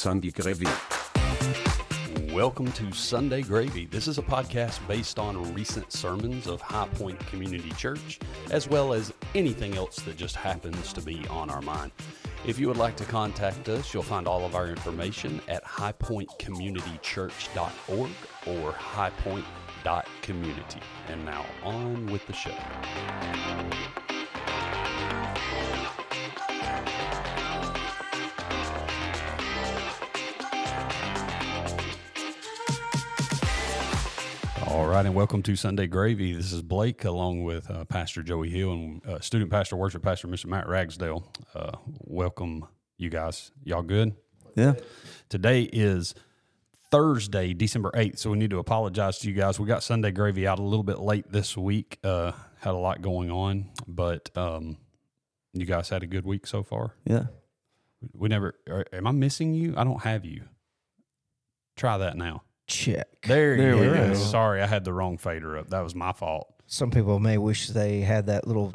Sunday Gravy. Welcome to Sunday Gravy. This is a podcast based on recent sermons of High Point Community Church, as well as anything else that just happens to be on our mind. If you would like to contact us, you'll find all of our information at highpointcommunitychurch.org or highpoint.community. And now on with the show. Right, and welcome to Sunday Gravy. This is Blake, along with uh, Pastor Joey Hill and uh, student pastor, worship pastor, Mr. Matt Ragsdale. Uh, welcome, you guys. Y'all good? Yeah. Today is Thursday, December 8th, so we need to apologize to you guys. We got Sunday Gravy out a little bit late this week. Uh, had a lot going on, but um, you guys had a good week so far. Yeah. We never, are, am I missing you? I don't have you. Try that now. Check. There, There you we go. go. Sorry, I had the wrong fader up. That was my fault. Some people may wish they had that little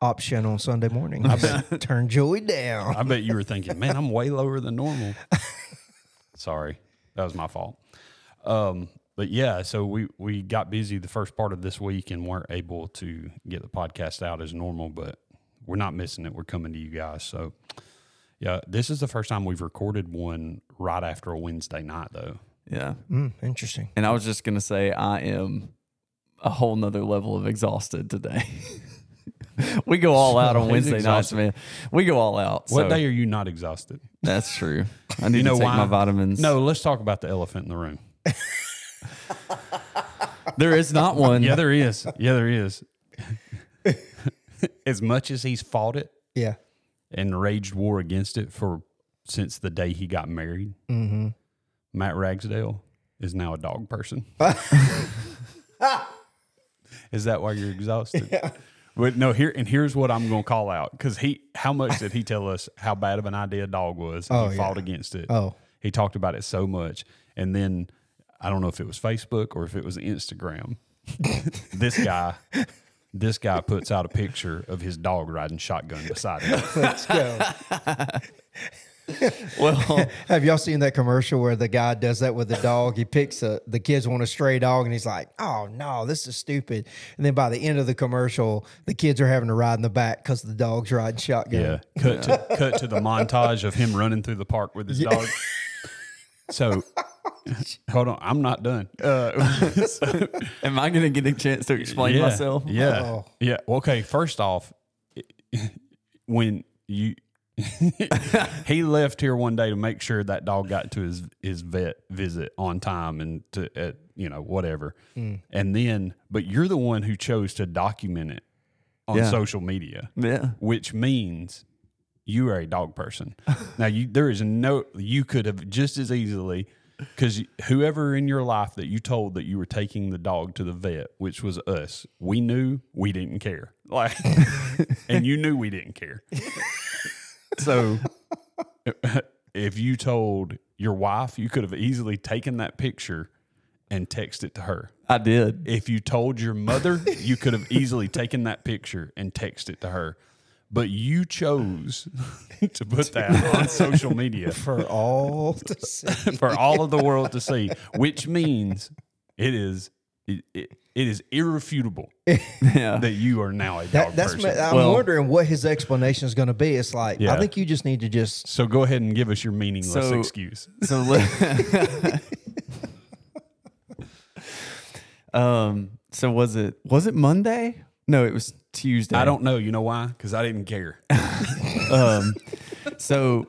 option on Sunday morning. I bet turn Joey down. I bet you were thinking, man, I'm way lower than normal. Sorry, that was my fault. Um, but yeah, so we we got busy the first part of this week and weren't able to get the podcast out as normal. But we're not missing it. We're coming to you guys. So yeah, this is the first time we've recorded one right after a Wednesday night, though. Yeah. Mm, interesting. And I was just gonna say I am a whole nother level of exhausted today. we go all out on He's Wednesday nights, man. We go all out. What so day are you not exhausted? That's true. I need You know to take why? my vitamins. No, let's talk about the elephant in the room. there is not one. Yeah, there is. Yeah, there is. as much as he's fought it Yeah. and raged war against it for since the day he got married, Mm-hmm. Matt Ragsdale is now a dog person. is that why you're exhausted? Yeah. But no, here and here's what I'm going to call out because he, how much did he tell us how bad of an idea dog was? And Oh, he yeah. fought against it. Oh. he talked about it so much, and then I don't know if it was Facebook or if it was Instagram. this guy, this guy puts out a picture of his dog riding shotgun beside him. Let's go. Well, Have y'all seen that commercial where the guy does that with the dog? He picks a, the kids want a stray dog and he's like, oh no, this is stupid. And then by the end of the commercial, the kids are having to ride in the back because the dog's riding shotgun. Yeah. Cut to cut to the montage of him running through the park with his dog. So hold on, I'm not done. Uh, so- am I gonna get a chance to explain yeah, myself? Yeah. Oh. Yeah. Well, okay, first off, when you he left here one day to make sure that dog got to his his vet visit on time and to uh, you know whatever. And then but you're the one who chose to document it on Yeah. social media Yeah. which means you are a dog person. now, you there is no you could have just as easily because whoever in your life that you told that you were taking the dog to the vet, which was us, we knew we didn't care, like, and you knew we didn't care. So, if you told your wife, you could have easily taken that picture and texted it to her. I did. If you told your mother, you could have easily taken that picture and texted it to her. But you chose to put that on social media For all to see. for all of the world to see, which means it is it, it, it is irrefutable Yeah. that you are now a dog That, that's person. ma- I'm Well- wondering what his explanation is going to be. It's like, Yeah. I think you just need to just so go ahead and give us your meaningless So- excuse. So, li- um, so was it was it Monday? No, it was Tuesday. I don't know. You know why? Because I didn't care. Um, so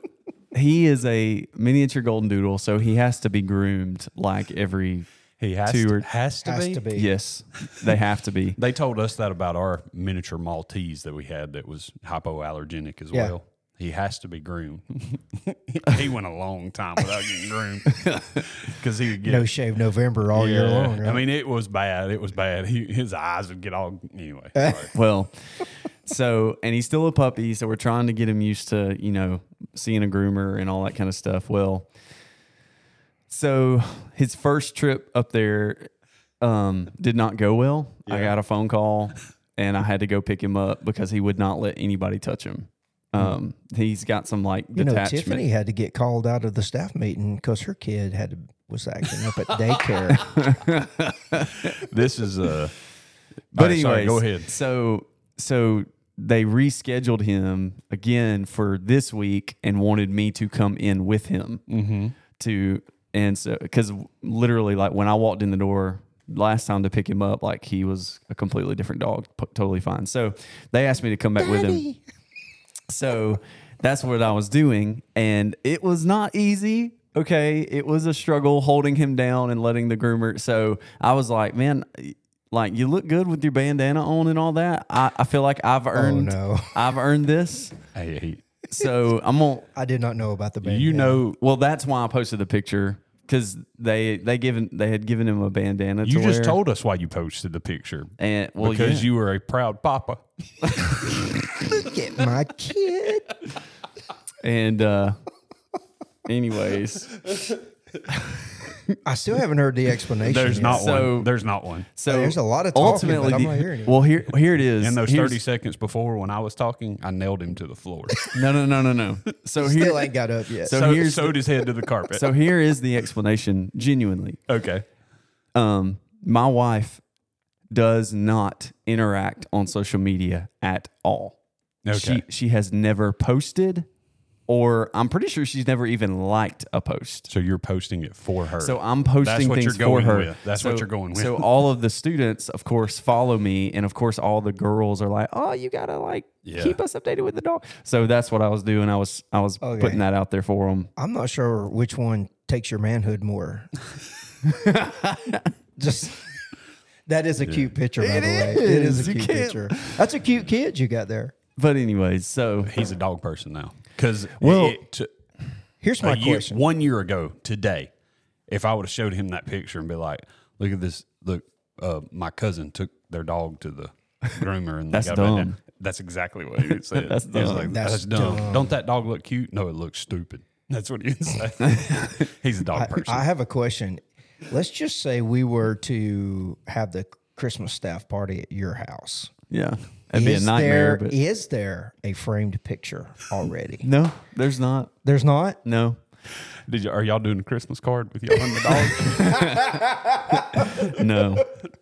he is a miniature golden doodle, so he has to be groomed like every. He has Two to, or- has to has be. to be. Yes, they have to be. They told us that about our miniature Maltese that we had that was hypoallergenic as Yeah. well. He has to be groomed. he went a long time without getting groomed because he would get no shave November all year long. Right? I mean, it was bad. It was bad. He, his eyes would get all anyway. Well, so and he's still a puppy, so we're trying to get him used to you know seeing a groomer and all that kind of stuff. Well, so his first trip up there um, did not go well. I got a phone call and I had to go pick him up because he would not let anybody touch him. Um, he's got some like You know, detachment. Tiffany had to get called out of the staff meeting because her kid had to, was acting up at daycare. This is a. But all right, anyways, go ahead. So so they rescheduled him again for this week and wanted me to come in with him Mm-hmm. to and so because literally like when I walked in the door last time to pick him up, like he was a completely different dog, p- totally fine. So they asked me to come back with him. So that's what I was doing. And it was not easy. Okay. It was a struggle holding him down and letting the groomer. So I was like, man, like you look good with your bandana on and all that. I, I feel like I've oh, earned Oh, no. I've earned this. Hey, So I'm gonna I did not know about the band. you know well that's why I posted the picture because they they given they had given him a bandana you to just wear. told us why you posted the picture. and well because yeah. you were a proud papa. look at my kid. and uh anyways I still haven't heard the explanation. There's yet. not So- one. There's not one. so There's a lot of talking, ultimately but I'm the- not hearing it. well here here it is In those Here's- 30 seconds before when I was talking, I nailed him to the floor. no no no no no so here Still ain't got up yet. So so here's sewed his head to the carpet. so here is the explanation genuinely okay. um my wife does not interact on social media at all Okay. she she has never posted or i'm pretty sure she's never even liked a post So you're posting it for her. so i'm posting That's what things you're going for her with. That's what you're going with. so all of the students of course follow me and of course all the girls are like oh you gotta like Yeah. keep us updated with the dog so that's what i was doing i was i was Okay. putting that out there for them I'm not sure which one takes your manhood more. Just that is a cute picture, by the way. It is is. a You cute can't- picture. That's a cute kid you got there. but anyways so He's a dog person now. Because Well- Here's my year, question. one year ago today, if I would have showed him that picture and be like, "Look at this! Look, uh, my cousin took their dog to the groomer and they That's got dumb. That's exactly what he would say. That's He was like, That's That's, dumb. dumb. Don't that dog look cute? No, it looks stupid. That's what he would say. He's a dog I, person. I have a question. Let's just say we were to have the Christmas staff party at your house. yeah that'd be a Is nightmare there- but is there a framed picture already? no there's not There's not. no Did you, are y'all doing a Christmas card with y'all and the dog? no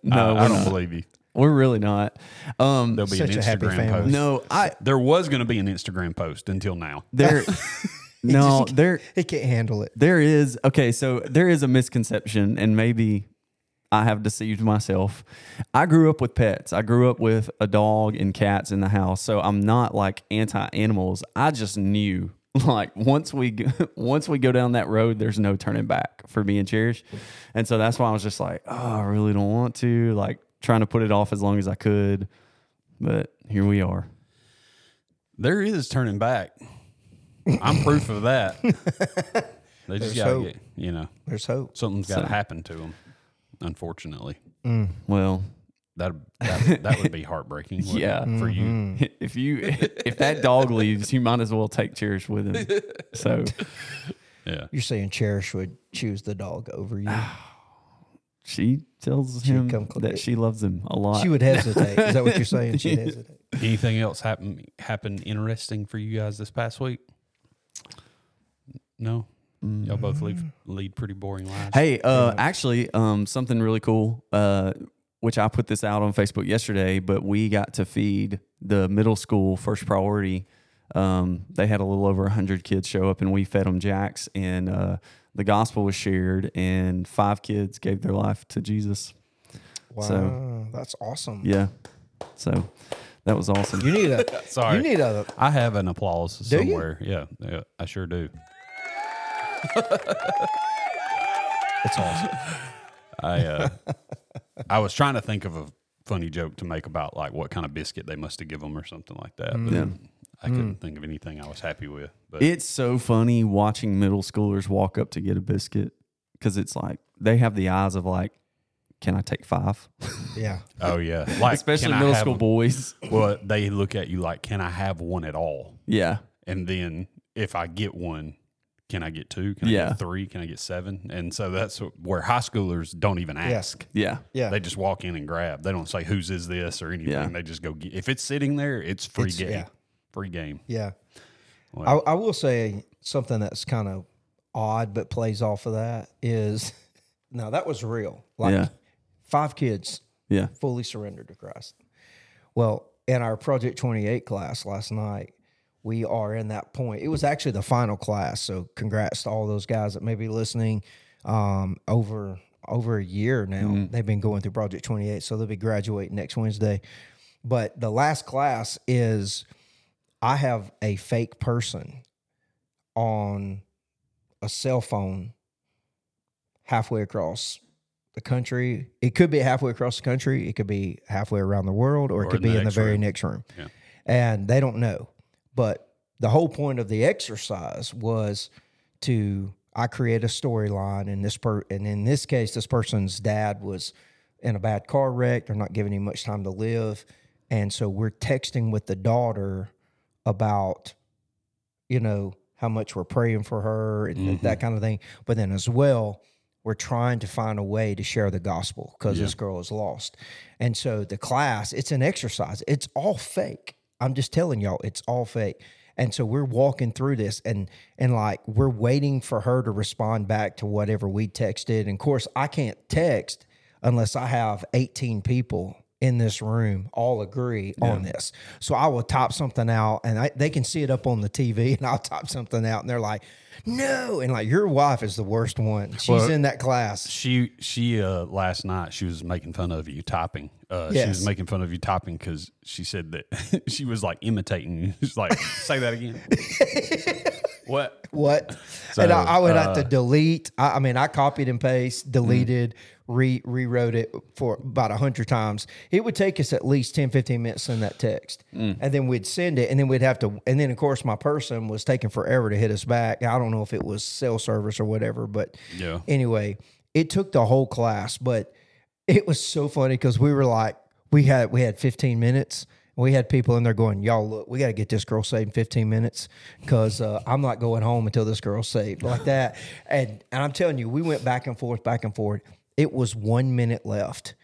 no I, we're, I don't not. believe you. we're really not um There'll be Such an a happy Instagram family. post. no i There was going to be an Instagram post until now. there no just- there He can't handle it. There is okay, so there is a misconception, and maybe I have deceived myself. I grew up with pets. I grew up with a dog and cats in the house, so I'm not like anti animals. I just knew like once we once we go down that road, there's no turning back for me and Cherish, and so that's why I was just like, oh, I really don't want to like trying to put it off as long as I could, but here we are. There is turning back. I'm proof of that. They just There's got to hope. get, you know, There's hope. something's got to So- happen to them. Unfortunately, mm. Well, that that that would be heartbreaking. wouldn't it, Yeah. Mm-hmm. for you. if you if that dog leaves, you might as well take Cherish with him. So Yeah, You're saying Cherish would choose the dog over you. she tells him come cl- that she loves him a lot. She would hesitate. Is that what you're saying? She'd hesitate. Anything else happen happen interesting for you guys this past week? No, y'all both lead lead pretty boring lives. Hey, uh, actually, um, something really cool. Uh, which I put this out on Facebook yesterday, but we got to feed the middle school first priority. Um, they had a little over hundred kids show up, and we fed them Jack's, and uh, the gospel was shared, and five kids gave their life to Jesus. Wow, So- that's awesome. Yeah, so that was awesome. You need a. Sorry. You need a. I have an applause Do you? somewhere. Yeah, yeah, I sure do. It's awesome. I uh, I was trying to think of a funny joke to make about like what kind of biscuit they must have given them or something like that, but Yeah. I couldn't think of anything I was happy with. But It's so funny watching middle schoolers walk up to get a biscuit because it's like they have the eyes of like, can I take five? Yeah. oh yeah, like Especially middle school a- boys. Well, they look at you like, can I have one at all? Yeah. And then if I get one, can I get two? Can I Yeah. get three? Can I get seven? And so that's where high schoolers don't even ask. Yeah. Yeah. They just walk in and grab. They don't say whose is this or anything. Yeah. They just go get. If it's sitting there, it's free It's- game. yeah. pregame. Yeah. Well- I, I will say something that's kind of odd, but plays off of that is now that was real. Like Yeah. five kids Yeah. fully surrendered to Christ. Well, in our Project 28 class last night, we are in that point. It was actually the final class. So congrats to all those guys that may be listening. Um, over over a year now, they've been going through Project 28. So they'll be graduating next Wednesday. But the last class is I have a fake person on a cell phone halfway across the country. It could be halfway across the country. It could be halfway around the world, or it could be in the next very room. next room. Yeah. And they don't know. But the whole point of the exercise was to I create a storyline, and this per and in this case, this person's dad was in a bad car wreck. They're not giving him much time to live, and so we're texting with the daughter about, you know, how much we're praying for her and Mm-hmm. that kind of thing. But then as well, we're trying to find a way to share the gospel because this girl is lost. And so the class, it's an exercise. It's all fake. I'm just telling y'all, it's all fake. And so we're walking through this and and like we're waiting for her to respond back to whatever we texted. And of course, I can't text unless I have 18 people in this room all agree on this. So I will type something out and I, they can see it up on the TV and I'll type something out and they're like, no. And like, your wife is the worst one. She's Well, in that class. She she uh last night she was making fun of you typing. Uh, She was making fun of you typing because she said that she was like imitating you. She's like, say that again. what? What? and I, I would have uh, to delete. I, I mean, I copied and paste, deleted, re rewrote it for about a hundred times. It would take us at least 10, 15 minutes to send that text. And then we'd send it, and then we'd have to, and then of course, my person was taking forever to hit us back. I don't know if it was cell service or whatever, but Yeah. anyway, it took the whole class, but it was so funny because we were like, we had we had 15 minutes. We had people in there going, "Y'all look, we got to get this girl saved in 15 minutes because uh, I'm not going home until this girl's saved like that." And and I'm telling you, we went back and forth, back and forth. It was one minute left,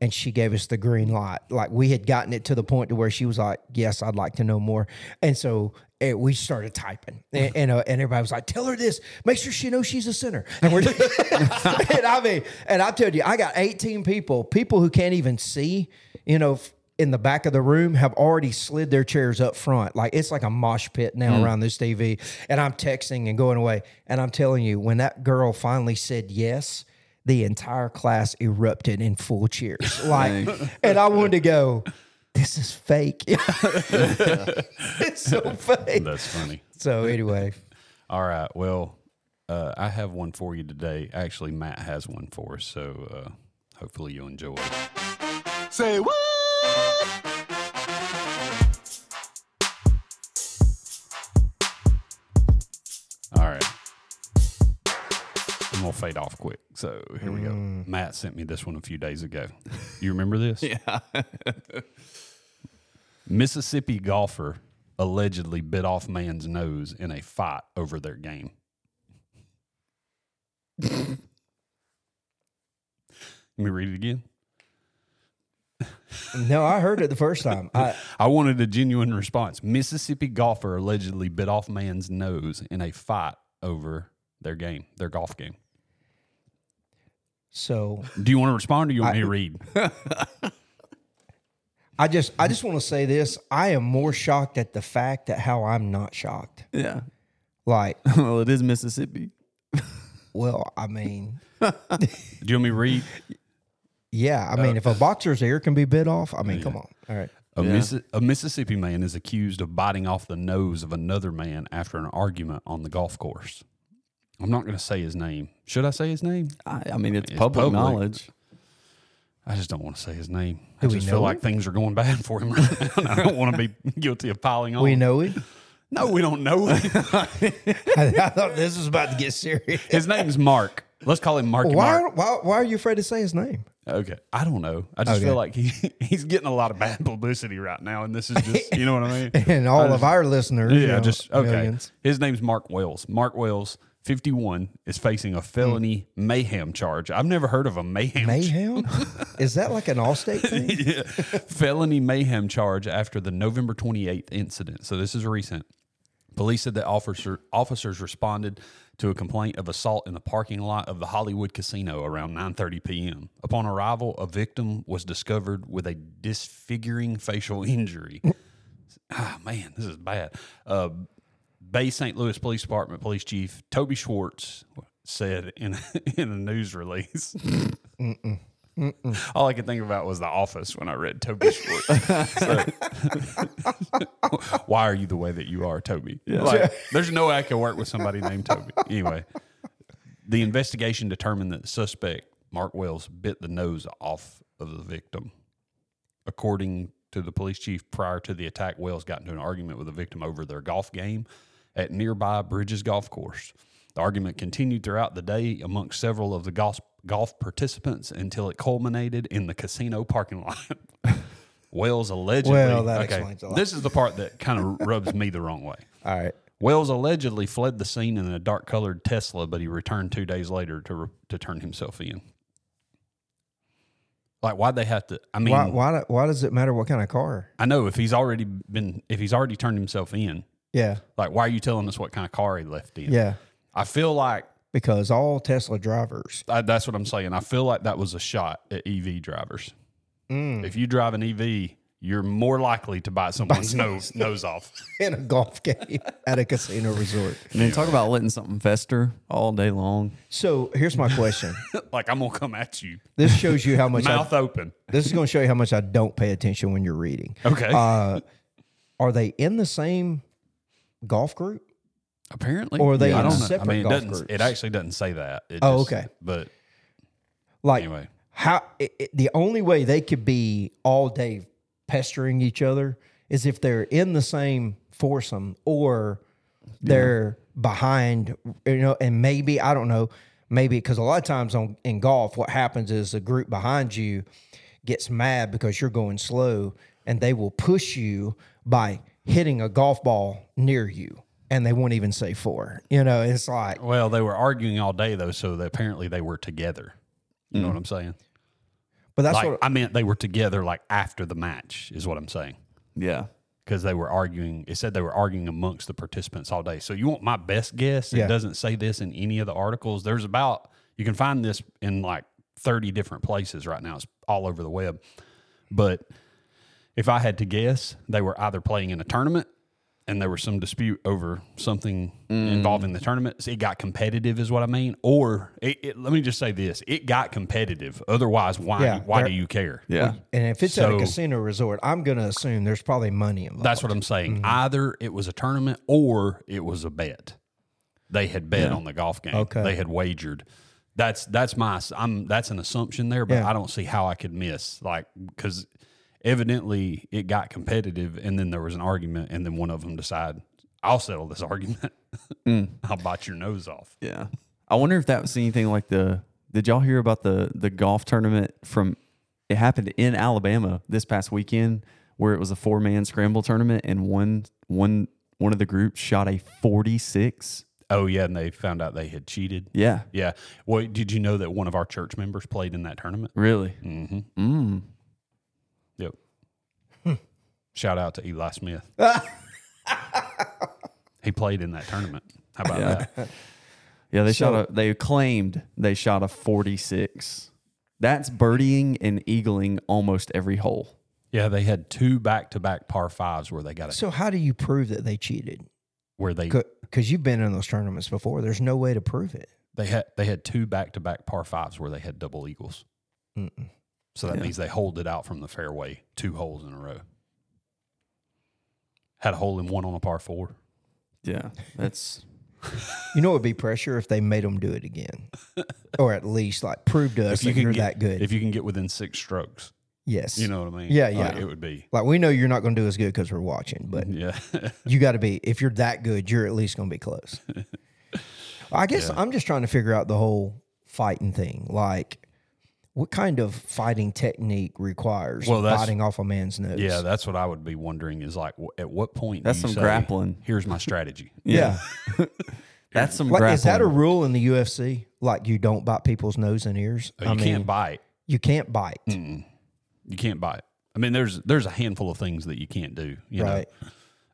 and she gave us the green light. Like we had gotten it to the point to where she was like, "Yes, I'd like to know more." And so we started typing, and and, uh, and everybody was like, "Tell her this. Make sure she knows she's a sinner." And we're, and I mean, and I told you, I got 18 people, people who can't even see, you know. In the back of the room, have already slid their chairs up front. Like it's like a mosh pit now around this TV. And I'm texting and going away. And I'm telling you, when that girl finally said yes, the entire class erupted in full cheers. Like, and I wanted to go, this is fake. it's so fake. That's funny. So anyway, All right. Well, uh, I have one for you today. Actually, Matt has one for us, so uh, hopefully you'll enjoy it. Say what? Gonna fade off quick. So here we go. Mm. Matt sent me this one a few days ago. You remember this? Yeah. Mississippi golfer allegedly bit off man's nose in a fight over their game. Let me read it again. no, I heard it the first time. I, I wanted a genuine response. Mississippi golfer allegedly bit off man's nose in a fight over their game, their golf game. So Do you want to respond or you want me to read? I just I just want to say this. I am more shocked at the fact that how I'm not shocked. Yeah. Like, Well, it is Mississippi. well, I mean, Do you want me to read? yeah, I mean, if a uh, boxer's ear can be bit off, I mean, come on. All right. A, Missi- a Mississippi man is accused of biting off the nose of another man after an argument on the golf course. I'm not going to say his name. Should I say his name? I, I mean, it's, It's public, public. knowledge. I just don't want to say his name. Do I we just know feel like things are going bad for him right now. and I don't want to be guilty of piling on. We know it. No, we don't know him. I thought this was about to get serious. his name's Mark. Let's call him Marky Why, Mark. why, why are you afraid to say his name? Okay. I don't know. I just Okay. feel like he he's getting a lot of bad publicity right now. And this is just, you know what I mean? And all of our listeners, you Yeah, know, just okay. millions. His name's Mark Wells. Mark Wells 51, is facing a felony mayhem charge. I've never heard of a mayhem Mayhem? Is that like an Allstate thing? yeah. felony mayhem charge after the November 28th incident. So this is recent. Police said that officer, officers responded to a complaint of assault in the parking lot of the Hollywood Casino around 9:30 p.m. Upon arrival, a victim was discovered with a disfiguring facial injury. ah, man, this is bad. Uh, Bay St. Louis Police Department Police Chief Toby Schwartz said in in a news release. All I could think about was The Office when I read Toby Schwartz. So- why are you the way that you are, Toby? Like, there's no way I could work with somebody named Toby. Anyway, the investigation determined that the suspect, Mark Wells, bit the nose off of the victim. According to the police chief, prior to the attack, Wells got into an argument with the victim over their golf game at nearby Bridges Golf Course. The argument continued throughout the day amongst several of the golf, golf participants until it culminated in the casino parking lot. Wells allegedly. Well, that explains a lot. This is the part that kind of rubs me the wrong way. All right. Wells allegedly fled the scene in a dark colored Tesla, but he returned two days later to re- to turn himself in. Like, why'd they have to? I mean, Why, why, why does it matter what kind of car? I know if he's already been, if he's already turned himself in, Yeah. like, why are you telling us what kind of car he left in? Yeah. I feel like Because all Tesla drivers. I, that's what I'm saying. I feel like that was a shot at EV drivers. Mm. If you drive an EV, you're more likely to bite someone's nose nose off. in a golf game at a casino resort. And then talk about letting something fester all day long. So here's my question. like I'm gonna come at you, This shows you how much I, mouth open. this is going to show you how much I don't pay attention when you're reading. Okay. Uh, are they in the same golf group? Apparently, Or they I in don't know. I mean, it golf doesn't. groups? It actually doesn't say that. It Oh, just- okay. But Like Anyway. how it, it- the only way they could be all day pestering each other is if they're in the same foursome or they're behind, you know, and maybe I don't know, maybe because a lot of times on in golf, what happens is the group behind you gets mad because you're going slow, and they will push you by hitting a golf ball near you, and they won't even say four. You know, it's like well, they were arguing all day though, so they, apparently they were together. You know what I'm saying? but that's like what I meant they were together like after the match is what I'm saying. Yeah. Because they were arguing, it said they were arguing amongst the participants all day. So you want my best guess? It doesn't say this in any of the articles. There's about you can find this in like 30 different places right now. It's all over the web. But if I had to guess, they were either playing in a tournament and there was some dispute over something involving the tournament. So it got competitive, is what I mean. Or it, it, let me just say this: it got competitive. Otherwise, why Yeah, why do you care? Yeah. And if it's at a casino resort, I'm going to assume there's probably money involved. That's what I'm saying. Mm-hmm. Either it was a tournament or it was a bet. They had bet on the golf game. Okay. They had wagered. That's that's my I'm that's an assumption there, but Yeah. I don't see how I could miss like because evidently it got competitive and then there was an argument and then one of them decided I'll settle this argument. Mm. I'll bite your nose off. Yeah. I wonder if that was anything like the did y'all hear about the the golf tournament from it happened in Alabama this past weekend where it was a four man scramble tournament and one one one of the groups shot a 46. Oh yeah, and they found out they had cheated. Yeah. Yeah. Well, did you know that one of our church members played in that tournament? Really? Mm-hmm. Mm. Yep. Hmm. Shout out to Eli Smith. he played in that tournament. How about Yeah. that? Yeah, they So- shot a they claimed they shot a 46. That's birdieing and eagling almost every hole. Yeah, they had two back-to-back par fives where they got it. So how do you prove that they cheated? Where they Because you've been in those tournaments before. There's no way to prove it. they had they had two back-to-back par fives where they had double eagles. Mm-mm. So that Yeah. means they hold it out from the fairway two holes in a row. Had a hole in one on a par four. Yeah. That's You know, it would be pressure if they made them do it again, or at least like prove to us If you that can you're get that good. if you can get within six strokes, yes, you know what I mean? Yeah, Like, yeah. it would be. like we know you're not going to do as good because we're watching, but Yeah. you got to be. If you're that good, you're at least going to be close. I guess Yeah. I'm just trying to figure out the whole fighting thing. Like, what kind of fighting technique requires Well, biting off a man's nose? Yeah, that's what I would be wondering is like, at what point? do That's you some say, grappling. Here's my strategy. yeah. That's some Like, is that a rule in the UFC? Like you don't bite people's nose and ears? You can't bite. You can't bite. You can't bite. I mean, there's there's a handful of things that you can't do. You Right.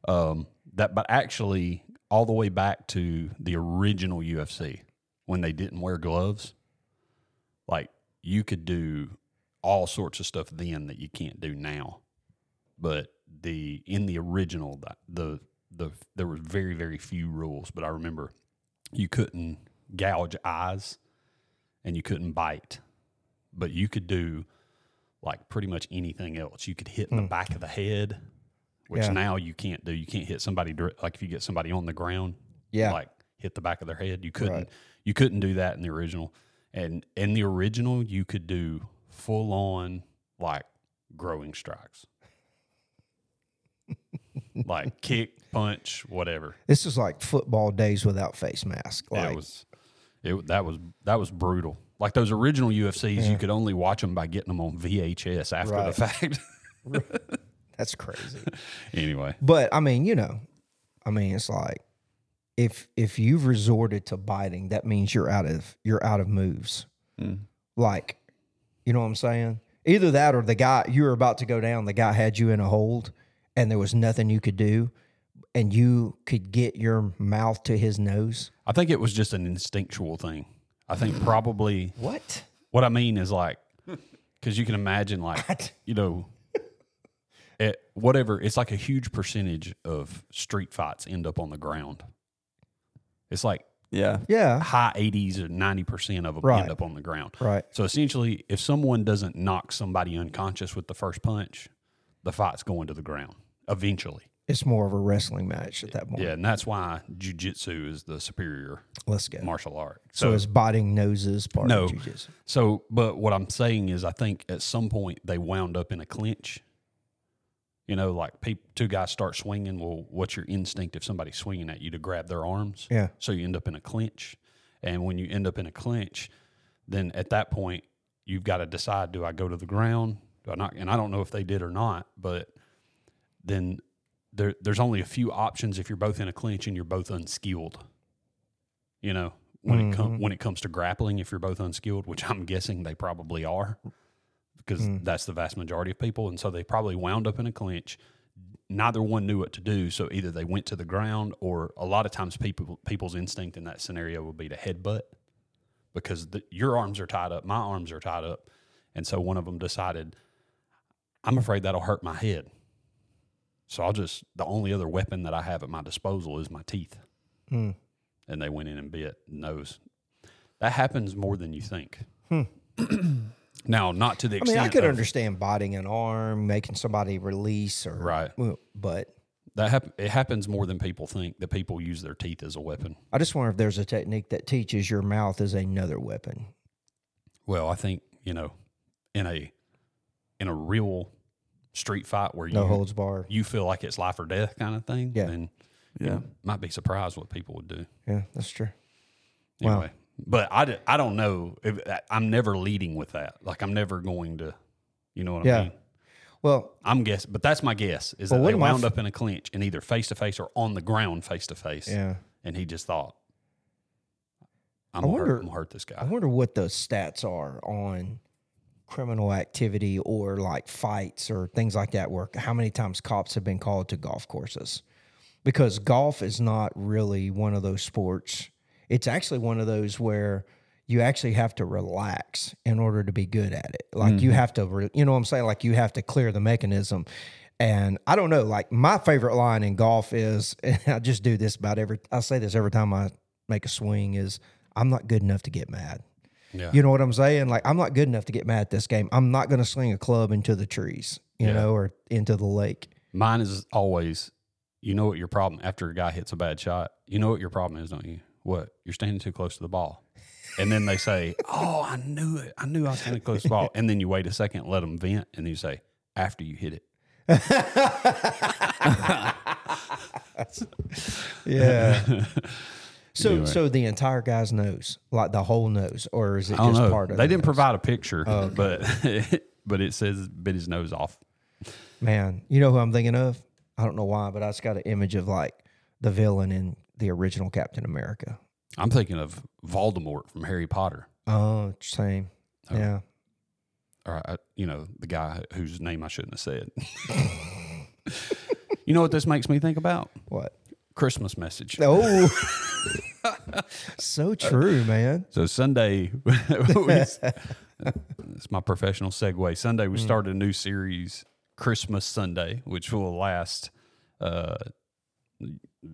know, um, that but actually, all the way back to the original UFC when they didn't wear gloves, like you could do all sorts of stuff then that you can't do now. But the in the original, the the, the there were very very few rules. But I remember you couldn't gouge eyes, and you couldn't bite, but you could do like pretty much anything else. You could hit in the back of the head, which Hmm. Yeah. now you can't do. You can't hit somebody direct, like if you get somebody on the ground, Yeah. like hit the back of their head. You couldn't. Right. You couldn't do that in the original. And in the original, you could do full on like groin strikes, like kick, punch, whatever. This is like football days without face mask. Like it was it that was that was brutal. Like those original UFCs, you could only watch them by getting them on VHS after the fact. that's crazy. anyway, But I mean, you know, I mean, it's like if if you've resorted to biting, that means you're out of you're out of moves. Hmm. Like, you know what I'm saying? Either that or the guy you were about to go down, the guy had you in a hold and there was nothing you could do and you could get your mouth to his nose. I think it was just an instinctual thing. I think probably What? what I mean is like because you can imagine like you know. It, whatever it's like a huge percentage of street fights end up on the ground. It's like Yeah. Yeah. high 80s or 90% of them Right. end up on the ground. Right. So essentially, if someone doesn't knock somebody unconscious with the first punch, the fight's going to the ground eventually. It's more of a wrestling match at that point. Yeah, and that's why jujitsu is the superior Let's go. martial art. So, So, is biting noses part No. of jiu-jitsu? so, but what I'm saying is, I think at some point they wound up in a clinch. You know, like peop two guys start swinging. Well, what's your instinct if somebody's swinging at you to grab their arms? Yeah. So you end up in a clinch. And when you end up in a clinch, then at that point, you've got to decide do I go to the ground? Do I not? And I don't know if they did or not, but then there, there's only a few options if you're both in a clinch and you're both unskilled. You know, when it com- mm-hmm. when it comes to grappling, if you're both unskilled, which I'm guessing they probably are, because hmm. that's the vast majority of people, and so they probably wound up in a clinch. Neither one knew what to do, so either they went to the ground, or a lot of times people people's instinct in that scenario would be to headbutt, because the, your arms are tied up, my arms are tied up, and so one of them decided, I'm afraid that'll hurt my head, so I'll just the only other weapon that I have at my disposal is my teeth, hmm. and they went in and bit nose. That happens more than you think. Hmm. now, not to the extent. I extent. mean, I could of- understand biting an arm, making somebody release, or Right. Mm, but That hap- it happens more than people think. That people use their teeth as a weapon. I just wonder if there's a technique that teaches your mouth is another weapon. Well, I think you know, in a in a real street fight where No you holds bar. you feel like it's life or death kind of thing, Yeah. then Yeah. you might be surprised what people would do. Yeah, that's true. Wow. But I don't know. If, I'm never leading with that. Like I'm never going to, you know what Yeah. I mean? Well, I'm guessing, but that's my guess is Well, that they wound f- up in a clinch and either face to face or on the ground face to face. yeah. And he just thought, I'm I'm gonna hurt this guy. I wonder what the stats are on criminal activity or like fights or things like that where how many times cops have been called to golf courses because golf is not really one of those sports it's actually one of those where you actually have to relax in order to be good at it like you mm-hmm. have to re- you know what i'm saying like you have to clear the mechanism and i don't know like my favorite line in golf is and i just do this about every i say this every time i make a swing is i'm not good enough to get mad yeah. you know what I'm saying? Like, I'm not good enough to get mad at this game. I'm not going to sling a club into the trees, you Yeah. know, or into the lake. Mine is always, you know what your problem after a guy hits a bad shot. You know what your problem is, don't you? What you're standing too close to the ball, and then they say, "Oh, I knew it. I knew I was standing close to the ball." And then you wait a second, let them vent, and you say, "After you hit it." Yeah. so, Anyway. so the entire guy's nose, like the whole nose, or is it just know. part of it? They the didn't nose? provide a picture, Oh, but but it says bit his nose off. Man, you know who I'm thinking of? I don't know why, but I just got an image of like the villain in the original Captain America. I'm thinking of Voldemort from Harry Potter. Oh, same. Yeah. or I, you know, the guy whose name I shouldn't have said. you know what this makes me think about? What? Christmas message. Oh, so true, man. So Sunday, it's my professional segue. Sunday, we started a new series, Christmas Sunday, which will last uh,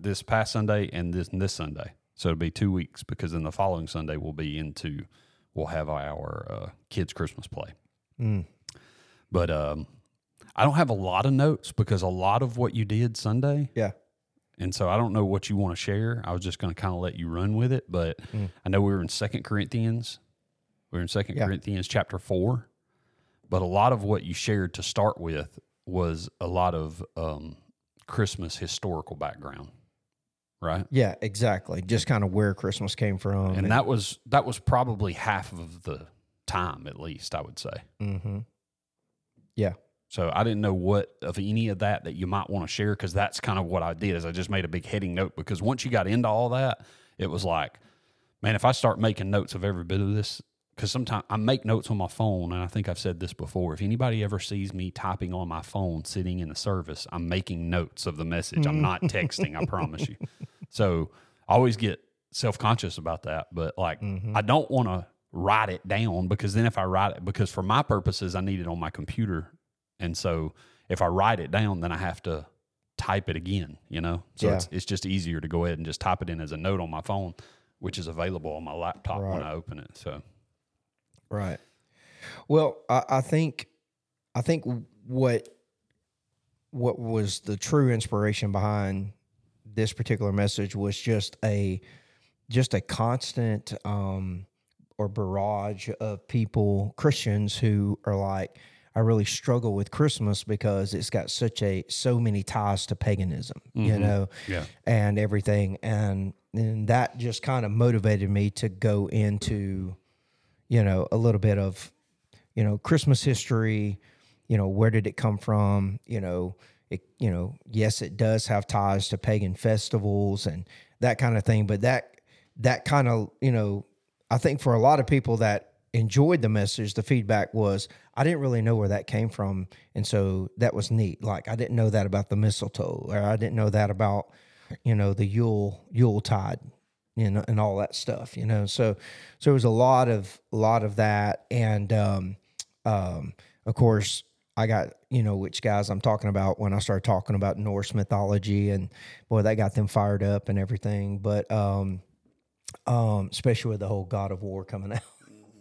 this past Sunday and this this Sunday. So it'll be two weeks because then the following Sunday we'll be into we'll have our uh, kids Christmas play. But um, I don't have a lot of notes because a lot of what you did Sunday Yeah. and so I don't know what you want to share. I was just going to kind of let you run with it, but I know we were in Second Corinthians. We were in Second Yeah. Corinthians chapter four, but a lot of what you shared to start with was a lot of um, Christmas historical background, right? Yeah, exactly. Just kind of where Christmas came from. And that was that was probably half of the time, at least I would say. hmm Yeah. So I didn't know what of any of that that you might want to share because that's kind of what I did. Is I just made a big heading note because once you got into all that, it was like, man, if I start making notes of every bit of this, because sometimes I make notes on my phone, and I think I've said this before. If anybody ever sees me typing on my phone sitting in the service, I'm making notes of the message. I'm not mm. texting. I promise you. So I always get self conscious about that, but like mm-hmm. I don't want to write it down because then if I write it, because for my purposes, I need it on my computer and so if I write it down, then I have to type it again, you know? So Yeah. it's, it's just easier to go ahead and just type it in as a note on my phone, which is available on my laptop when I open it. So, Right. Well, I, I think I think what what was the true inspiration behind this particular message was just a just a constant um or barrage of people Christians who are like I really struggle with Christmas because it's got such a so many ties to paganism, you know yeah. and everything and and that just kind of motivated me to go into you know a little bit of you know christmas history you know where did it come from? You know it you know yes it does have ties to pagan festivals and that kind of thing but that that kind of you know i think for a lot of people that enjoyed the message the feedback was i didn't really know where that came from and so that was neat. Like i didn't know that about the mistletoe or i didn't know that about you know the yule yule tide you know and all that stuff you know? So so there was a lot of a lot of that. And um um of course i got you know which guys i'm talking about when i started talking about norse mythology and boy that got them fired up and everything. But um um especially with the whole god of war coming out.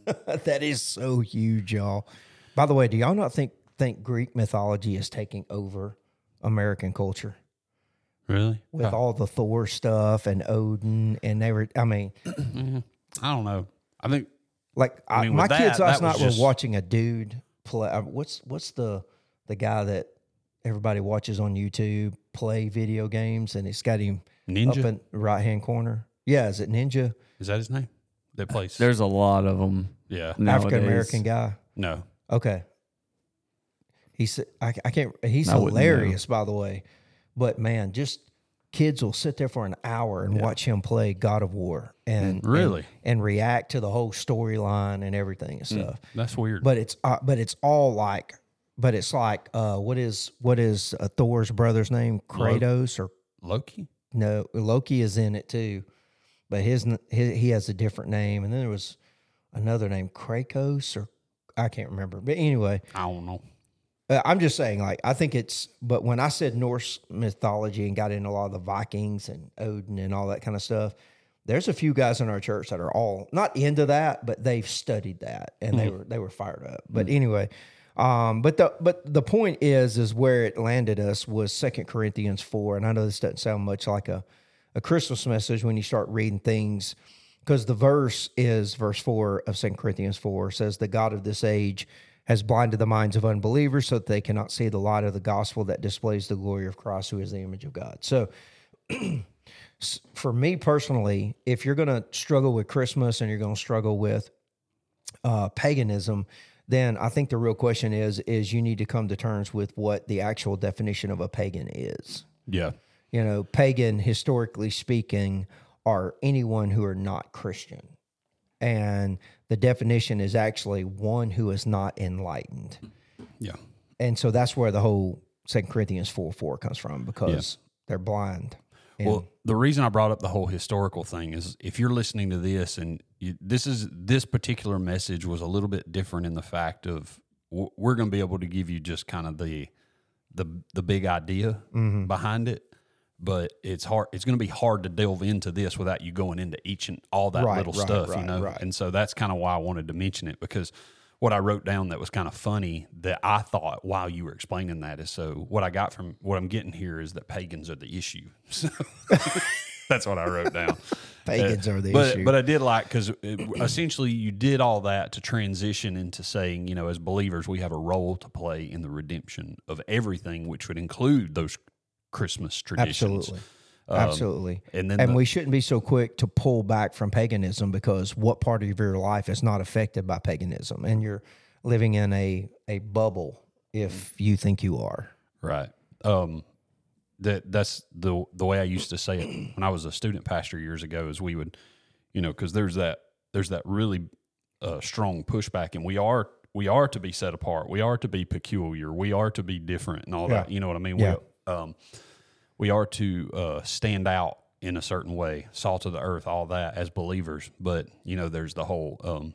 That is so huge y'all. By the way do y'all not think think greek mythology is taking over american culture Really? with all the Thor stuff and Odin and they were. I mean, I don't know. I think like I mean, my with that, kids last that was night just- were watching a dude play. uh, What's what's the the guy that everybody watches on YouTube play video games and it's got him up Ninja. in right hand corner. Yeah, is it Ninja? is that his name? That place. There's a lot of them. yeah. African American guy. No. Okay. He's I, I can't. He's I wouldn't hilarious, by the way. But man, just kids will sit there for an hour and watch him play God of War and Mm, Really? and, and react to the whole storyline and everything and stuff. That's weird. But it's uh, but it's all like, but it's like, uh, what is what is uh, Thor's brother's name? Kratos or Loki? no? Loki is in it too, but his, his he has a different name, and then there was another name, Krakos or I can't remember. But anyway, I don't know. Uh, I'm just saying, like, I think it's, but when I said Norse mythology and got into a lot of the Vikings and Odin and all that kind of stuff, there's a few guys in our church that are all not into that, but they've studied that and they were they were fired up. But anyway, um, but the but the point is, is where it landed us was Second Corinthians four, and I know this doesn't sound much like a a Christmas message when you start reading things because the verse is verse 4 of Second Corinthians 4 says the God of this age has blinded the minds of unbelievers so that they cannot see the light of the gospel that displays the glory of Christ who is the image of God. So for me personally, if you're going to struggle with Christmas and you're going to struggle with uh, paganism, then I think the real question is is you need to come to terms with what the actual definition of a pagan is Yeah. you know, pagan, historically speaking, are anyone who are not Christian. And the definition is actually one who is not enlightened. Yeah. And so that's where the whole Second Corinthians 4 4 comes from because they're blind. And Well, the reason I brought up the whole historical thing is if you're listening to this and you, this is this particular message was a little bit different in the fact of we're going to be able to give you just kind of the the the big idea Mm-hmm. behind it, but it's hard. It's going to be hard to delve into this without you going into each and all that Right, little right, stuff, you know. right. And so that's kind of why I wanted to mention it because what I wrote down that was kind of funny that I thought while you were explaining that is so what I got from what I'm getting here is that pagans are the issue. So that's what I wrote down. pagans are the but, issue. But I did like because essentially you did all that to transition into saying, you know, as believers, we have a role to play in the redemption of everything, which would include those Christmas traditions. Absolutely. Um, Absolutely. and then and the- we shouldn't be so quick to pull back from paganism because what part of your life is not affected by paganism? And you're living in a, a bubble if you think you are. Right. Um, that that's the the way I used to say it when I was a student pastor years ago. Is we would, you know, because there's that there's that really uh, strong pushback, and we are we are to be set apart. We are to be peculiar. We are to be different, and all that. You know what I mean? Yeah. We, um, we are to uh, stand out in a certain way, salt of the earth, all that as believers. But you know, there's the whole um,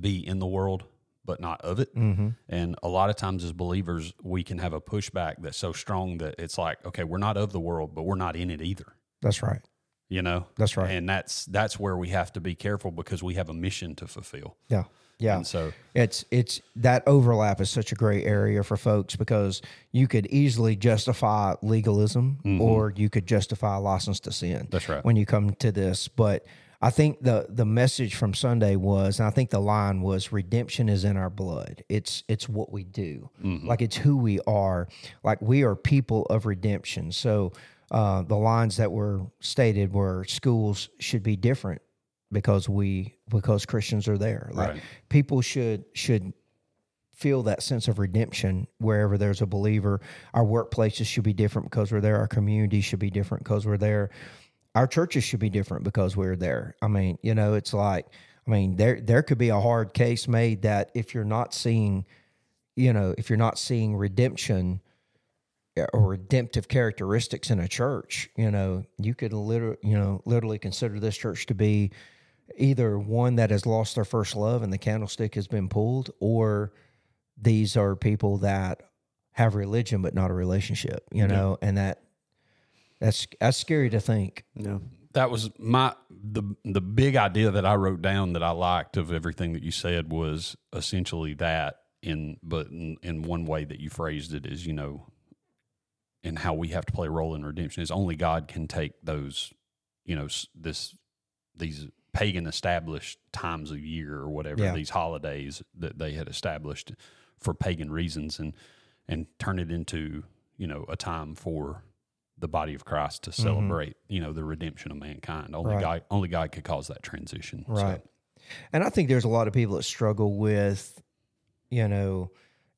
be in the world but not of it. Mm-hmm. And a lot of times as believers, we can have a pushback that's so strong that it's like, okay, we're not of the world, but we're not in it either. That's right. You know? That's right. And that's that's where we have to be careful because we have a mission to fulfill. Yeah. Yeah. And so It's it's that overlap is such a great area for folks because you could easily justify legalism or you could justify license to sin. Mm-hmm. That's right. When you come to this, but I think the the message from Sunday was, and I think the line was, redemption is in our blood. It's it's what we do, Mm-hmm. like it's who we are. Like we are people of redemption. So uh, the lines that were stated were schools should be different because we because Christians are there. Like Right. people should should feel that sense of redemption wherever there's a believer. Our workplaces should be different because we're there. Our community should be different because we're there. Our churches should be different because we're there. I mean, you know, it's like I mean, there there could be a hard case made that if you're not seeing, you know, if you're not seeing redemption uh, or redemptive characteristics in a church, you know, you could literally, you know, literally consider this church to be either one that has lost their first love and the candlestick has been pulled, or these are people that have religion but not a relationship, you know, and that that's that's scary to think. Yeah. that was my the the big idea that I wrote down that I liked of everything that you said was essentially that in but in, in one way that you phrased it is you know and how we have to play a role in redemption is only God can take those you know this these pagan established times of year or whatever Yeah. these holidays that they had established for pagan reasons and and turn it into you know a time for the body of Christ to celebrate you know the redemption of mankind only Right. God only God could cause that transition So, Right. And I think there's a lot of people that struggle with, you know,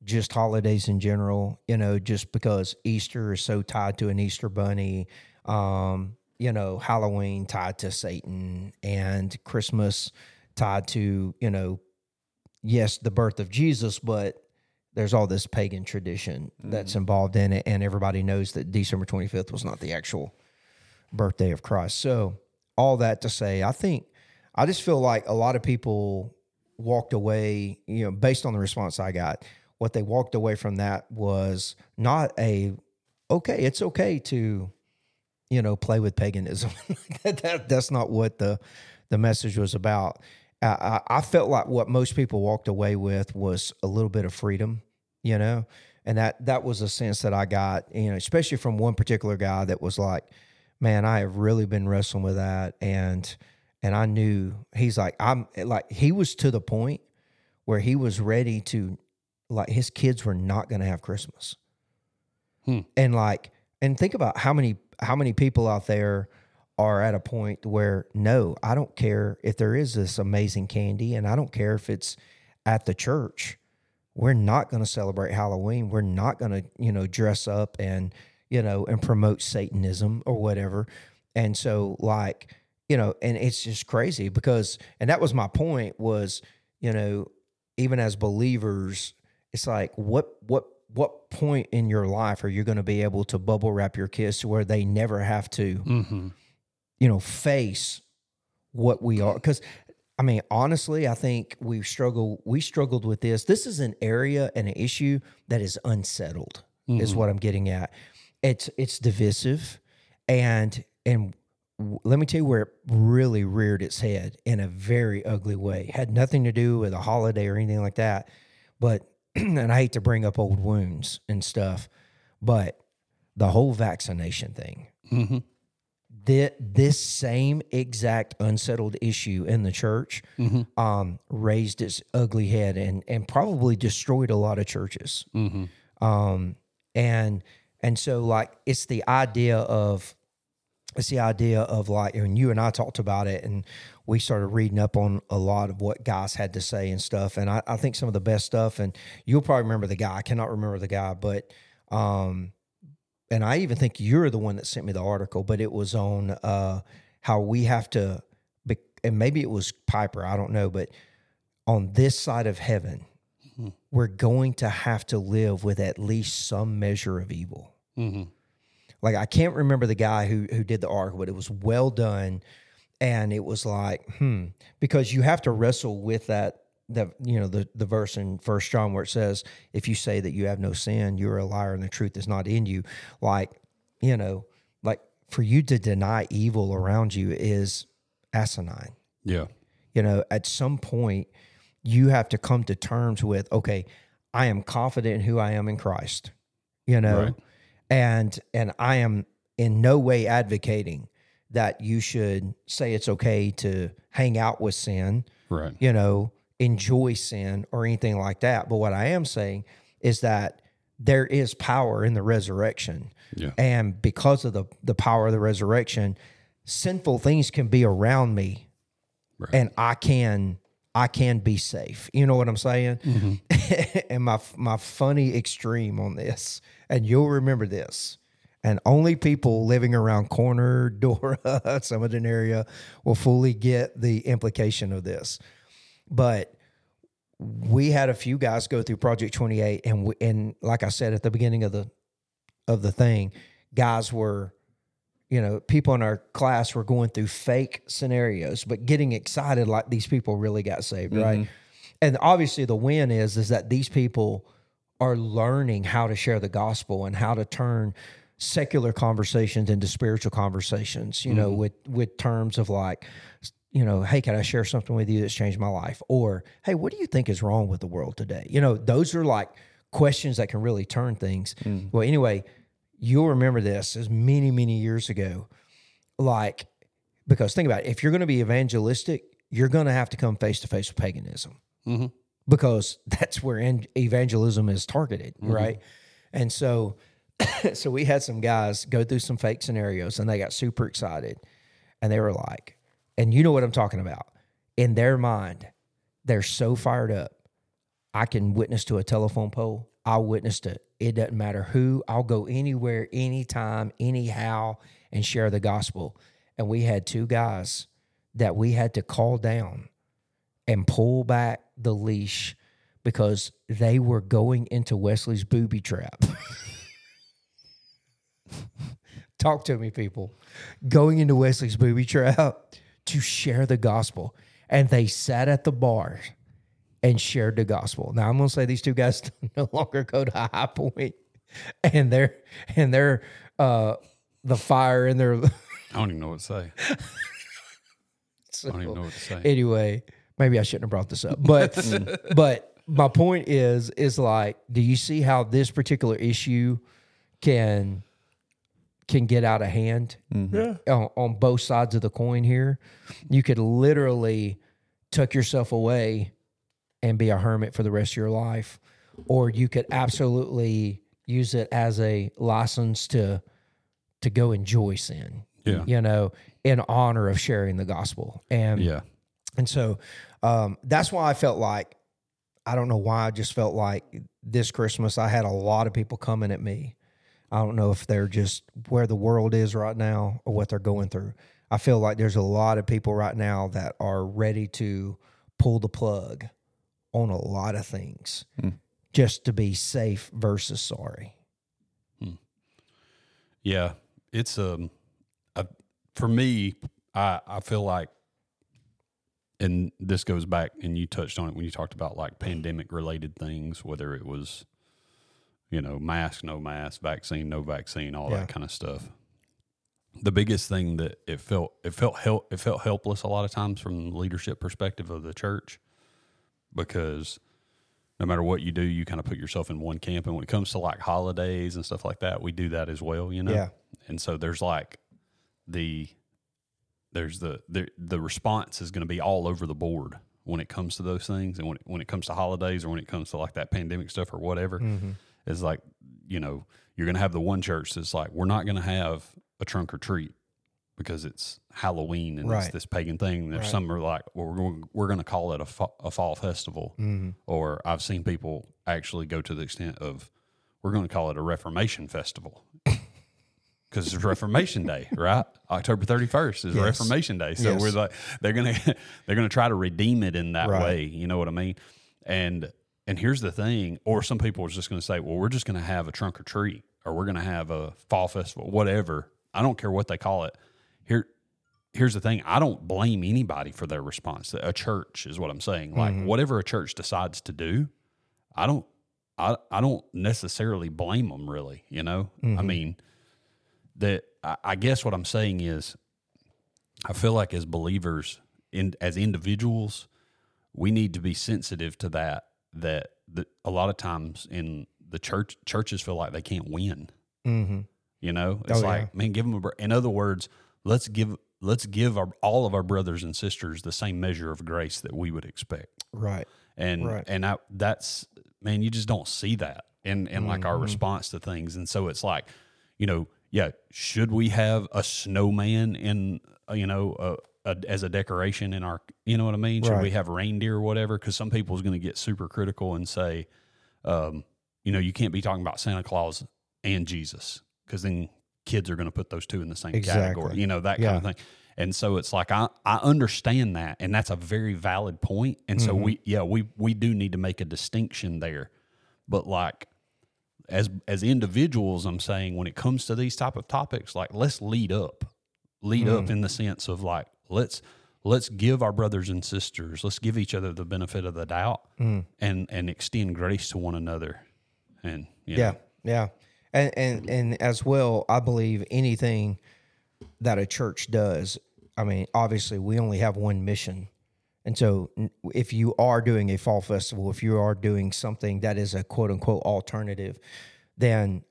just holidays in general, you know, just because Easter is so tied to an Easter bunny, um, you know, Halloween tied to Satan and Christmas tied to, you know, yes, the birth of Jesus, but there's all this pagan tradition that's mm-hmm. involved in it. And everybody knows that December 25th was not the actual birthday of Christ. So, all that to say, I think I just feel like a lot of people walked away, you know, based on the response I got, what they walked away from that was not a okay, it's okay to, you know, play with paganism. that, that- that's not what the the message was about. I, I, I felt like what most people walked away with was a little bit of freedom, you know, and that that was a sense that I got, you know, especially from one particular guy that was like, man, I have really been wrestling with that, and and I knew he's like I'm like he was to the point where he was ready to like his kids were not going to have Christmas, Hmm. and like and think about how many how many people out there are at a point where no, I don't care if there is this amazing candy, and I don't care if it's at the church. We're not going to celebrate Halloween. We're not going to, you know, dress up and, you know, and promote Satanism or whatever. and so like you know, and it's just crazy because, and that was my point was, you know, even as believers, it's like what what what point in your life are you going to be able to bubble wrap your kids to where they never have to, Mm-hmm. you know, face what we are? Because I mean, honestly, I think we struggle. We struggled with this. This is an area and an issue that is unsettled. Is what I'm getting at. It's it's divisive, and and let me tell you where it really reared its head in a very ugly way. Had nothing to do with a holiday or anything like that. But and I hate to bring up old wounds and stuff, but the whole vaccination thing Mm-hmm. thi- this same exact unsettled issue in the church Mm-hmm. um, raised its ugly head and and probably destroyed a lot of churches. Mm-hmm. Um, and and so like it's the idea of it's the idea of like and you and I talked about it and we started reading up on a lot of what guys had to say and stuff and I, I think some of the best stuff and you'll probably remember the guy I cannot remember the guy but um and I even think you're the one that sent me the article but it was on uh how we have to be, and maybe it was Piper I don't know but on this side of heaven we're going to have to live with at least some measure of evil Mm-hmm. Like I can't remember the guy who who did the article, but it was well done, and it was like, hmm, because you have to wrestle with that. That you know the the verse in First John where it says, "If you say that you have no sin, you are a liar, and the truth is not in you." Like, you know, like for you to deny evil around you is asinine. Yeah. You know, at some point, you have to come to terms with, okay, I am confident in who I am in Christ. You know, Right. And and I am in no way advocating that you should say it's okay to hang out with sin, Right. you know, enjoy sin or anything like that. But what I am saying is that there is power in the resurrection. Yeah. And because of the the power of the resurrection, sinful things can be around me Right. and I can I can be safe. You know what I'm saying? Mm-hmm. and my my funny extreme on this, and you'll remember this. And only people living around Corner, Dora, some of Summit area will fully get the implication of this. But we had a few guys go through Project 28, and we, and like I said at the beginning of the of the thing, guys were you know, people in our class were going through fake scenarios, but getting excited like these people really got saved, right? Mm-hmm. And obviously, the win is is that these people are learning how to share the gospel and how to turn secular conversations into spiritual conversations. You know, mm-hmm. with with terms of like, you know, hey, can I share something with you that's changed my life? Or hey, what do you think is wrong with the world today? You know, those are like questions that can really turn things. Mm. Well, anyway, you'll remember this as many many years ago. Like because think about it if you're going to be evangelistic you're going to have to come face to face with paganism. Mhm. because that's where evangelism is targeted right? And so so we had some guys go through some fake scenarios and they got super excited. And they were like and you know what i'm talking about. In their mind they're so fired up I can witness to a telephone pole. I'll it. it doesn't matter who. I'll go anywhere, anytime, anyhow, and share the gospel. And we had two guys that we had to call down and pull back the leash because they were going into Wesley's booby trap. Talk to me, people. Going into Wesley's booby trap to share the gospel. And they sat at the bar and shared the gospel. Now I'm going to say these two guys no longer go to High Point, and they're and they're uh, the fire in their. I don't even know what to say. I don't even know what to say. anyway, maybe I shouldn't have brought this up, but but my point is is like, do you see how this particular issue can can get out of hand yeah. on, on both sides of the coin here? You could literally tuck yourself away and be a hermit for the rest of your life, or you could absolutely use it as a license to to go enjoy sin. Yeah. You know, in honor of sharing the gospel. And Yeah. and so um, that's why I felt like, I don't know why, I just felt like this Christmas I had a lot of people coming at me I don't know if they're just where the world is right now or what they're going through. I feel like there's a lot of people right now that are ready to pull the plug on a lot of things just to be safe versus sorry. Yeah, it's um, a, for me, I I feel like, and this goes back, and you touched on it when you talked about like pandemic related things, whether it was, you know, mask, no mask, vaccine, no vaccine, all Yeah. that kind of stuff. The biggest thing that it felt it felt help it felt helpless a lot of times from the leadership perspective of the church, because no matter what you do, you kind of put yourself in one camp. And when it comes to like holidays and stuff like that, we do that as well, you know? Yeah. And so there's like the, there's the, the, the response is going to be all over the board when it comes to those things. And when it, when it comes to holidays or when it comes to like that pandemic stuff or whatever, mm-hmm. it's like, you know, you're going to have the one church that's like, we're not going to have a trunk or treat because it's Halloween and it's this pagan thing. There's Right. some are like, well, we're going, we're going to call it a, fa- a fall festival. Mm-hmm. Or I've seen people actually go to the extent of, we're going to call it a Reformation festival because it's Reformation Day, right? October 31st is Yes. Reformation Day. So Yes. we're like, they're going to, they're going to try to redeem it in that Right. way. You know what I mean? And, and here's the thing, or some people are just going to say, well, we're just going to have a trunk or treat, or we're going to have a fall festival, whatever. I don't care what they call it. Here, here's the thing: I don't blame anybody for their response. A church is what I'm saying. Like whatever a church decides to do, I don't, I, I don't necessarily blame them. Really, you know. I mean, that I, I guess what I'm saying is, I feel like as believers, in as individuals, we need to be sensitive to that. That that a lot of times in the church, churches feel like they can't win. Mm-hmm. You know, it's Oh, like, yeah. man, give them a. break In other words, let's give let's give our, all of our brothers and sisters the same measure of grace that we would expect. Right. And Right. and I, that's man, you just don't see that in in like Mm-hmm. our response to things. And so it's like, you know, yeah, should we have a snowman in uh, you know a, a, as a decoration in our, you know what I mean? Should we have reindeer or whatever? Because some people is going to get super critical and say, um, you know, you can't be talking about Santa Claus and Jesus because then kids are going to put those two in the same Exactly. category, you know, that kind of thing. And so it's like I, I understand that, and that's a very valid point. And so Mm-hmm. we yeah we we do need to make a distinction there, but like as as individuals, I'm saying when it comes to these type of topics, like let's lead up, lead up Mm. in the sense of like let's let's give our brothers and sisters, let's give each other the benefit of the doubt, Mm. and and extend grace to one another, and Yeah, know, yeah, and and mm-hmm. and as well, I believe anything that a church does. I mean, obviously, we only have one mission, and so if you are doing a fall festival, if you are doing something that is a quote unquote alternative, then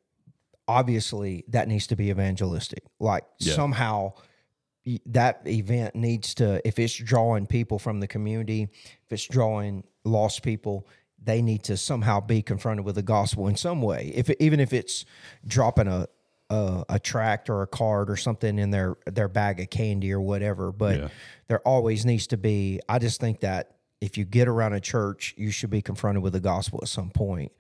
obviously that needs to be evangelistic. Like Yeah. somehow that event needs to if it's drawing people from the community if it's drawing lost people they need to somehow be confronted with the gospel in some way if even if it's dropping a, a a tract or a card or something in their their bag of candy or whatever but Yeah. there always needs to be i just think that if you get around a church you should be confronted with the gospel at some point.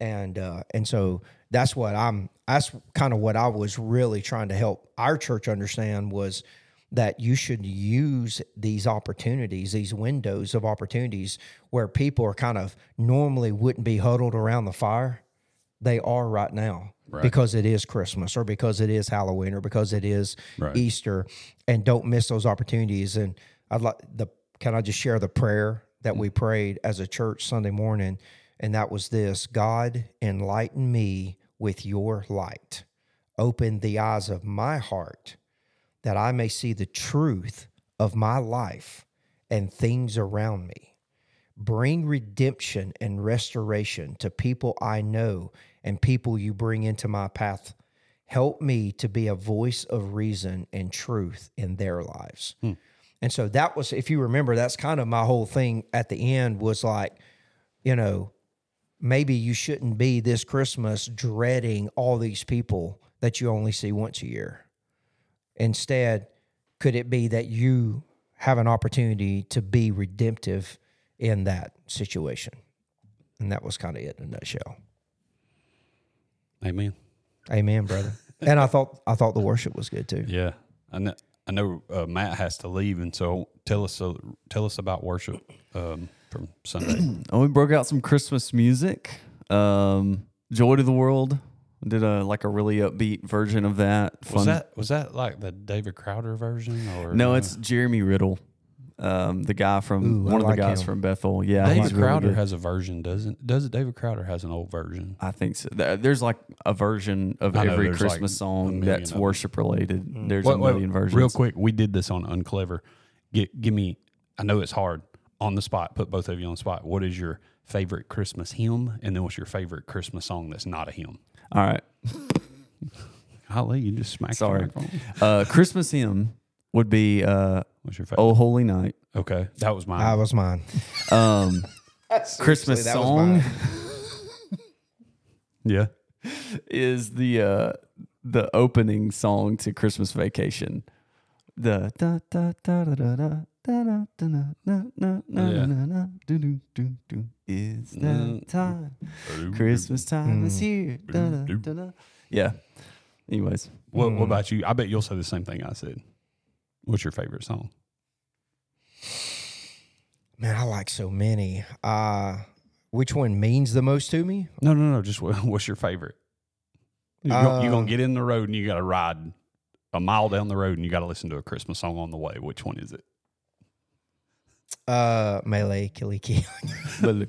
and uh, and so that's what I'm. That's kind of what I was really trying to help our church understand was that you should use these opportunities, these windows of opportunities where people are kind of normally wouldn't be huddled around the fire. They are right now because it is Christmas or because it is Halloween or because it is Right. Easter, and don't miss those opportunities. And I'd like the. Can I just share the prayer that we prayed as a church Sunday morning? And that was this God, enlighten me with your light. Open the eyes of my heart that I may see the truth of my life and things around me. Bring redemption and restoration to people I know and people you bring into my path. Help me to be a voice of reason and truth in their lives. Hmm. And so that was, if you remember, that's kind of my whole thing at the end was like, you know, maybe you shouldn't be this Christmas dreading all these people that you only see once a year. Instead, could it be that you have an opportunity to be redemptive in that situation? And that was kind of it in a nutshell. Amen. Amen, brother. and I thought I thought the worship was good too. Yeah, I know. I know uh, Matt has to leave, and so tell us uh, tell us about worship um, from Sunday. And we broke out some Christmas music. Um, Joy to the World. Did a like a really upbeat version of that. Fun. was that was that like the David Crowder version or No, it's Jeremy Riddle, um, the guy from Ooh, I one of the guys him. from Bethel. Yeah, David he's really Crowder good. has a version, doesn't? Does it? David Crowder has an old version. I think so. There's like a version of know, every there's like Christmas song that's worship related. There's Wait, a wait, million versions. Real quick, we did this on Unclever. Get give me. I know it's hard on the spot. Put both of you on the spot. What is your favorite Christmas hymn, and then what's your favorite Christmas song that's not a hymn? All right. Holly, you just smacked. the Sorry. microphone. Uh, Christmas hymn would be uh, What's your favorite? "Oh Holy Night." okay, that was mine. That was mine. Um, Christmas that was song mine. yeah. is the uh, the opening song to Christmas Vacation. The da da da da da da. da, da, da, da, da, da, da, Yeah. da, da, do, do, do, do. It's that Mm. time. Christmas time is here. Da, da, da, da. Yeah. Anyways, What, what about you? I bet you'll say the same thing I said. What's your favorite song? Man, I like so many. Uh which one means the most to me? No, no, no. Just what, what's your favorite? You're Uh, going to get in the road and you got to ride a mile down the road and you got to listen to a Christmas song on the way. Which one is it? Uh Melee Kiliki.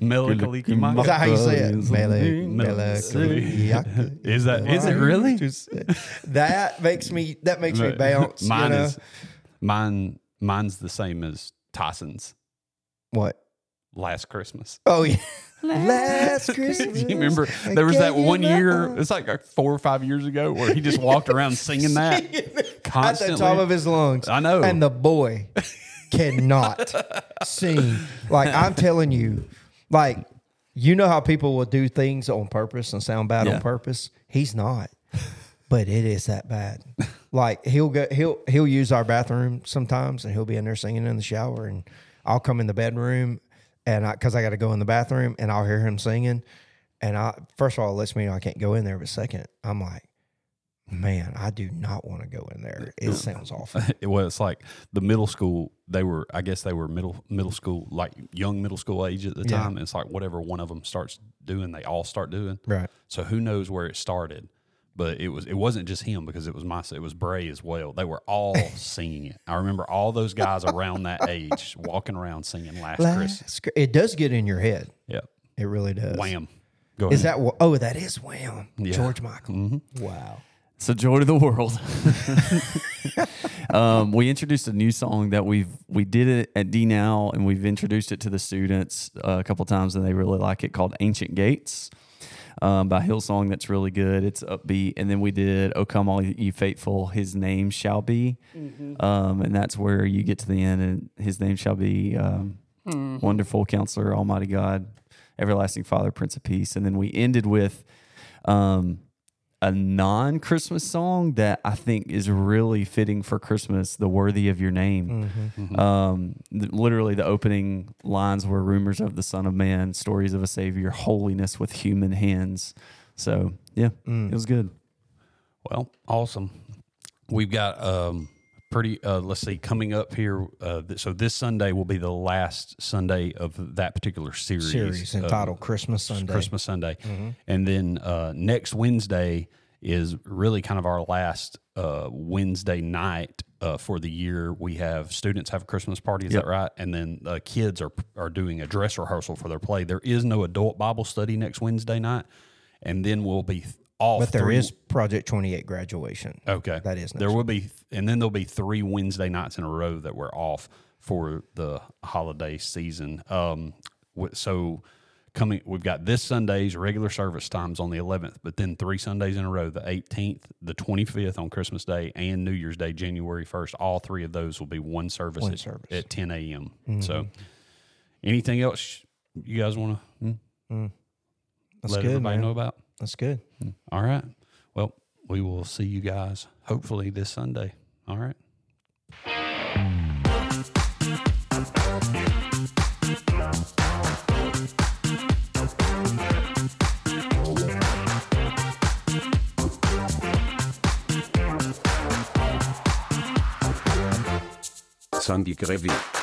Melancholy Mike. Is that how you say it? Melee Melancholy. Melancholy. Is that is it really? that makes me that makes me bounce. Mine you know? is mine. Mine's the same as Tyson's what? Last Christmas. Oh yeah. Last Christmas. You remember there was that one year? It's like uh, four or five years ago where he just walked around singing that At the top of his lungs. I know. And the boy cannot sing. Like I'm telling you, like you know how people will do things on purpose and sound bad Yeah. on purpose. He's not, but it is that bad. Like he'll go, he'll he'll use our bathroom sometimes, and he'll be in there singing in the shower, and I'll come in the bedroom, and I because I got to go in the bathroom, and I'll hear him singing, and I first of all it lets me know I can't go in there, but second I'm like. Man, I do not want to go in there. It uh, sounds awful. it was like the middle school. They were, I guess, they were middle middle school, like young middle school age at the Yeah. time. It's like whatever one of them starts doing, they all start doing. Right. So who knows where it started? But it was it wasn't just him because it was my it was Bray as well. They were all singing it. I remember all those guys around that age walking around singing Last Christmas. Last Chri- It does get in your head. Yeah, It really does. Wham. Go Is ahead. that oh that is Wham? Yeah. George Michael. Mm-hmm. Wow. So joy to the world. um, we introduced a new song that we've we did it at D now, and we've introduced it to the students uh, a couple times, and they really like it. Called Ancient Gates um, by Hillsong. That's really good. It's upbeat. And then we did "O Come All Ye Faithful," His name shall be, um, and that's where you get to the end, and His name shall be um, Wonderful Counselor, Almighty God, Everlasting Father, Prince of Peace. And then we ended with. Um, a non Christmas song that I think is really fitting for Christmas, The Worthy of Your Name. Um, th- literally, the opening lines were rumors of the Son of Man, stories of a Savior, holiness with human hands. So, yeah, it was good. Well, awesome. We've got um pretty uh let's see coming up here uh th- so this Sunday will be the last Sunday of that particular series. Series uh, entitled Christmas Sunday. Christmas Sunday. And then uh next Wednesday is really kind of our last uh Wednesday night uh for the year. We have students have a Christmas party, is Yep. that right? And then uh, kids are are doing a dress rehearsal for their play. There is no adult Bible study next Wednesday night. And then we'll be off But there three- is Project 28 graduation. Okay. That is There next will be, and then there'll be three Wednesday nights in a row that we're off for the holiday season. Um, so coming, we've got this Sunday's regular service times on the 11th, but then three Sundays in a row, the 18th, the 25th on Christmas Day, and New Year's Day, January 1st. All three of those will be one service, One at, service. Mm-hmm. at 10 a.m. So anything else you guys want to That's let good, everybody man. know about? That's good. All right. Well, we will see you guys hopefully this Sunday. All right. Sandy Grevy.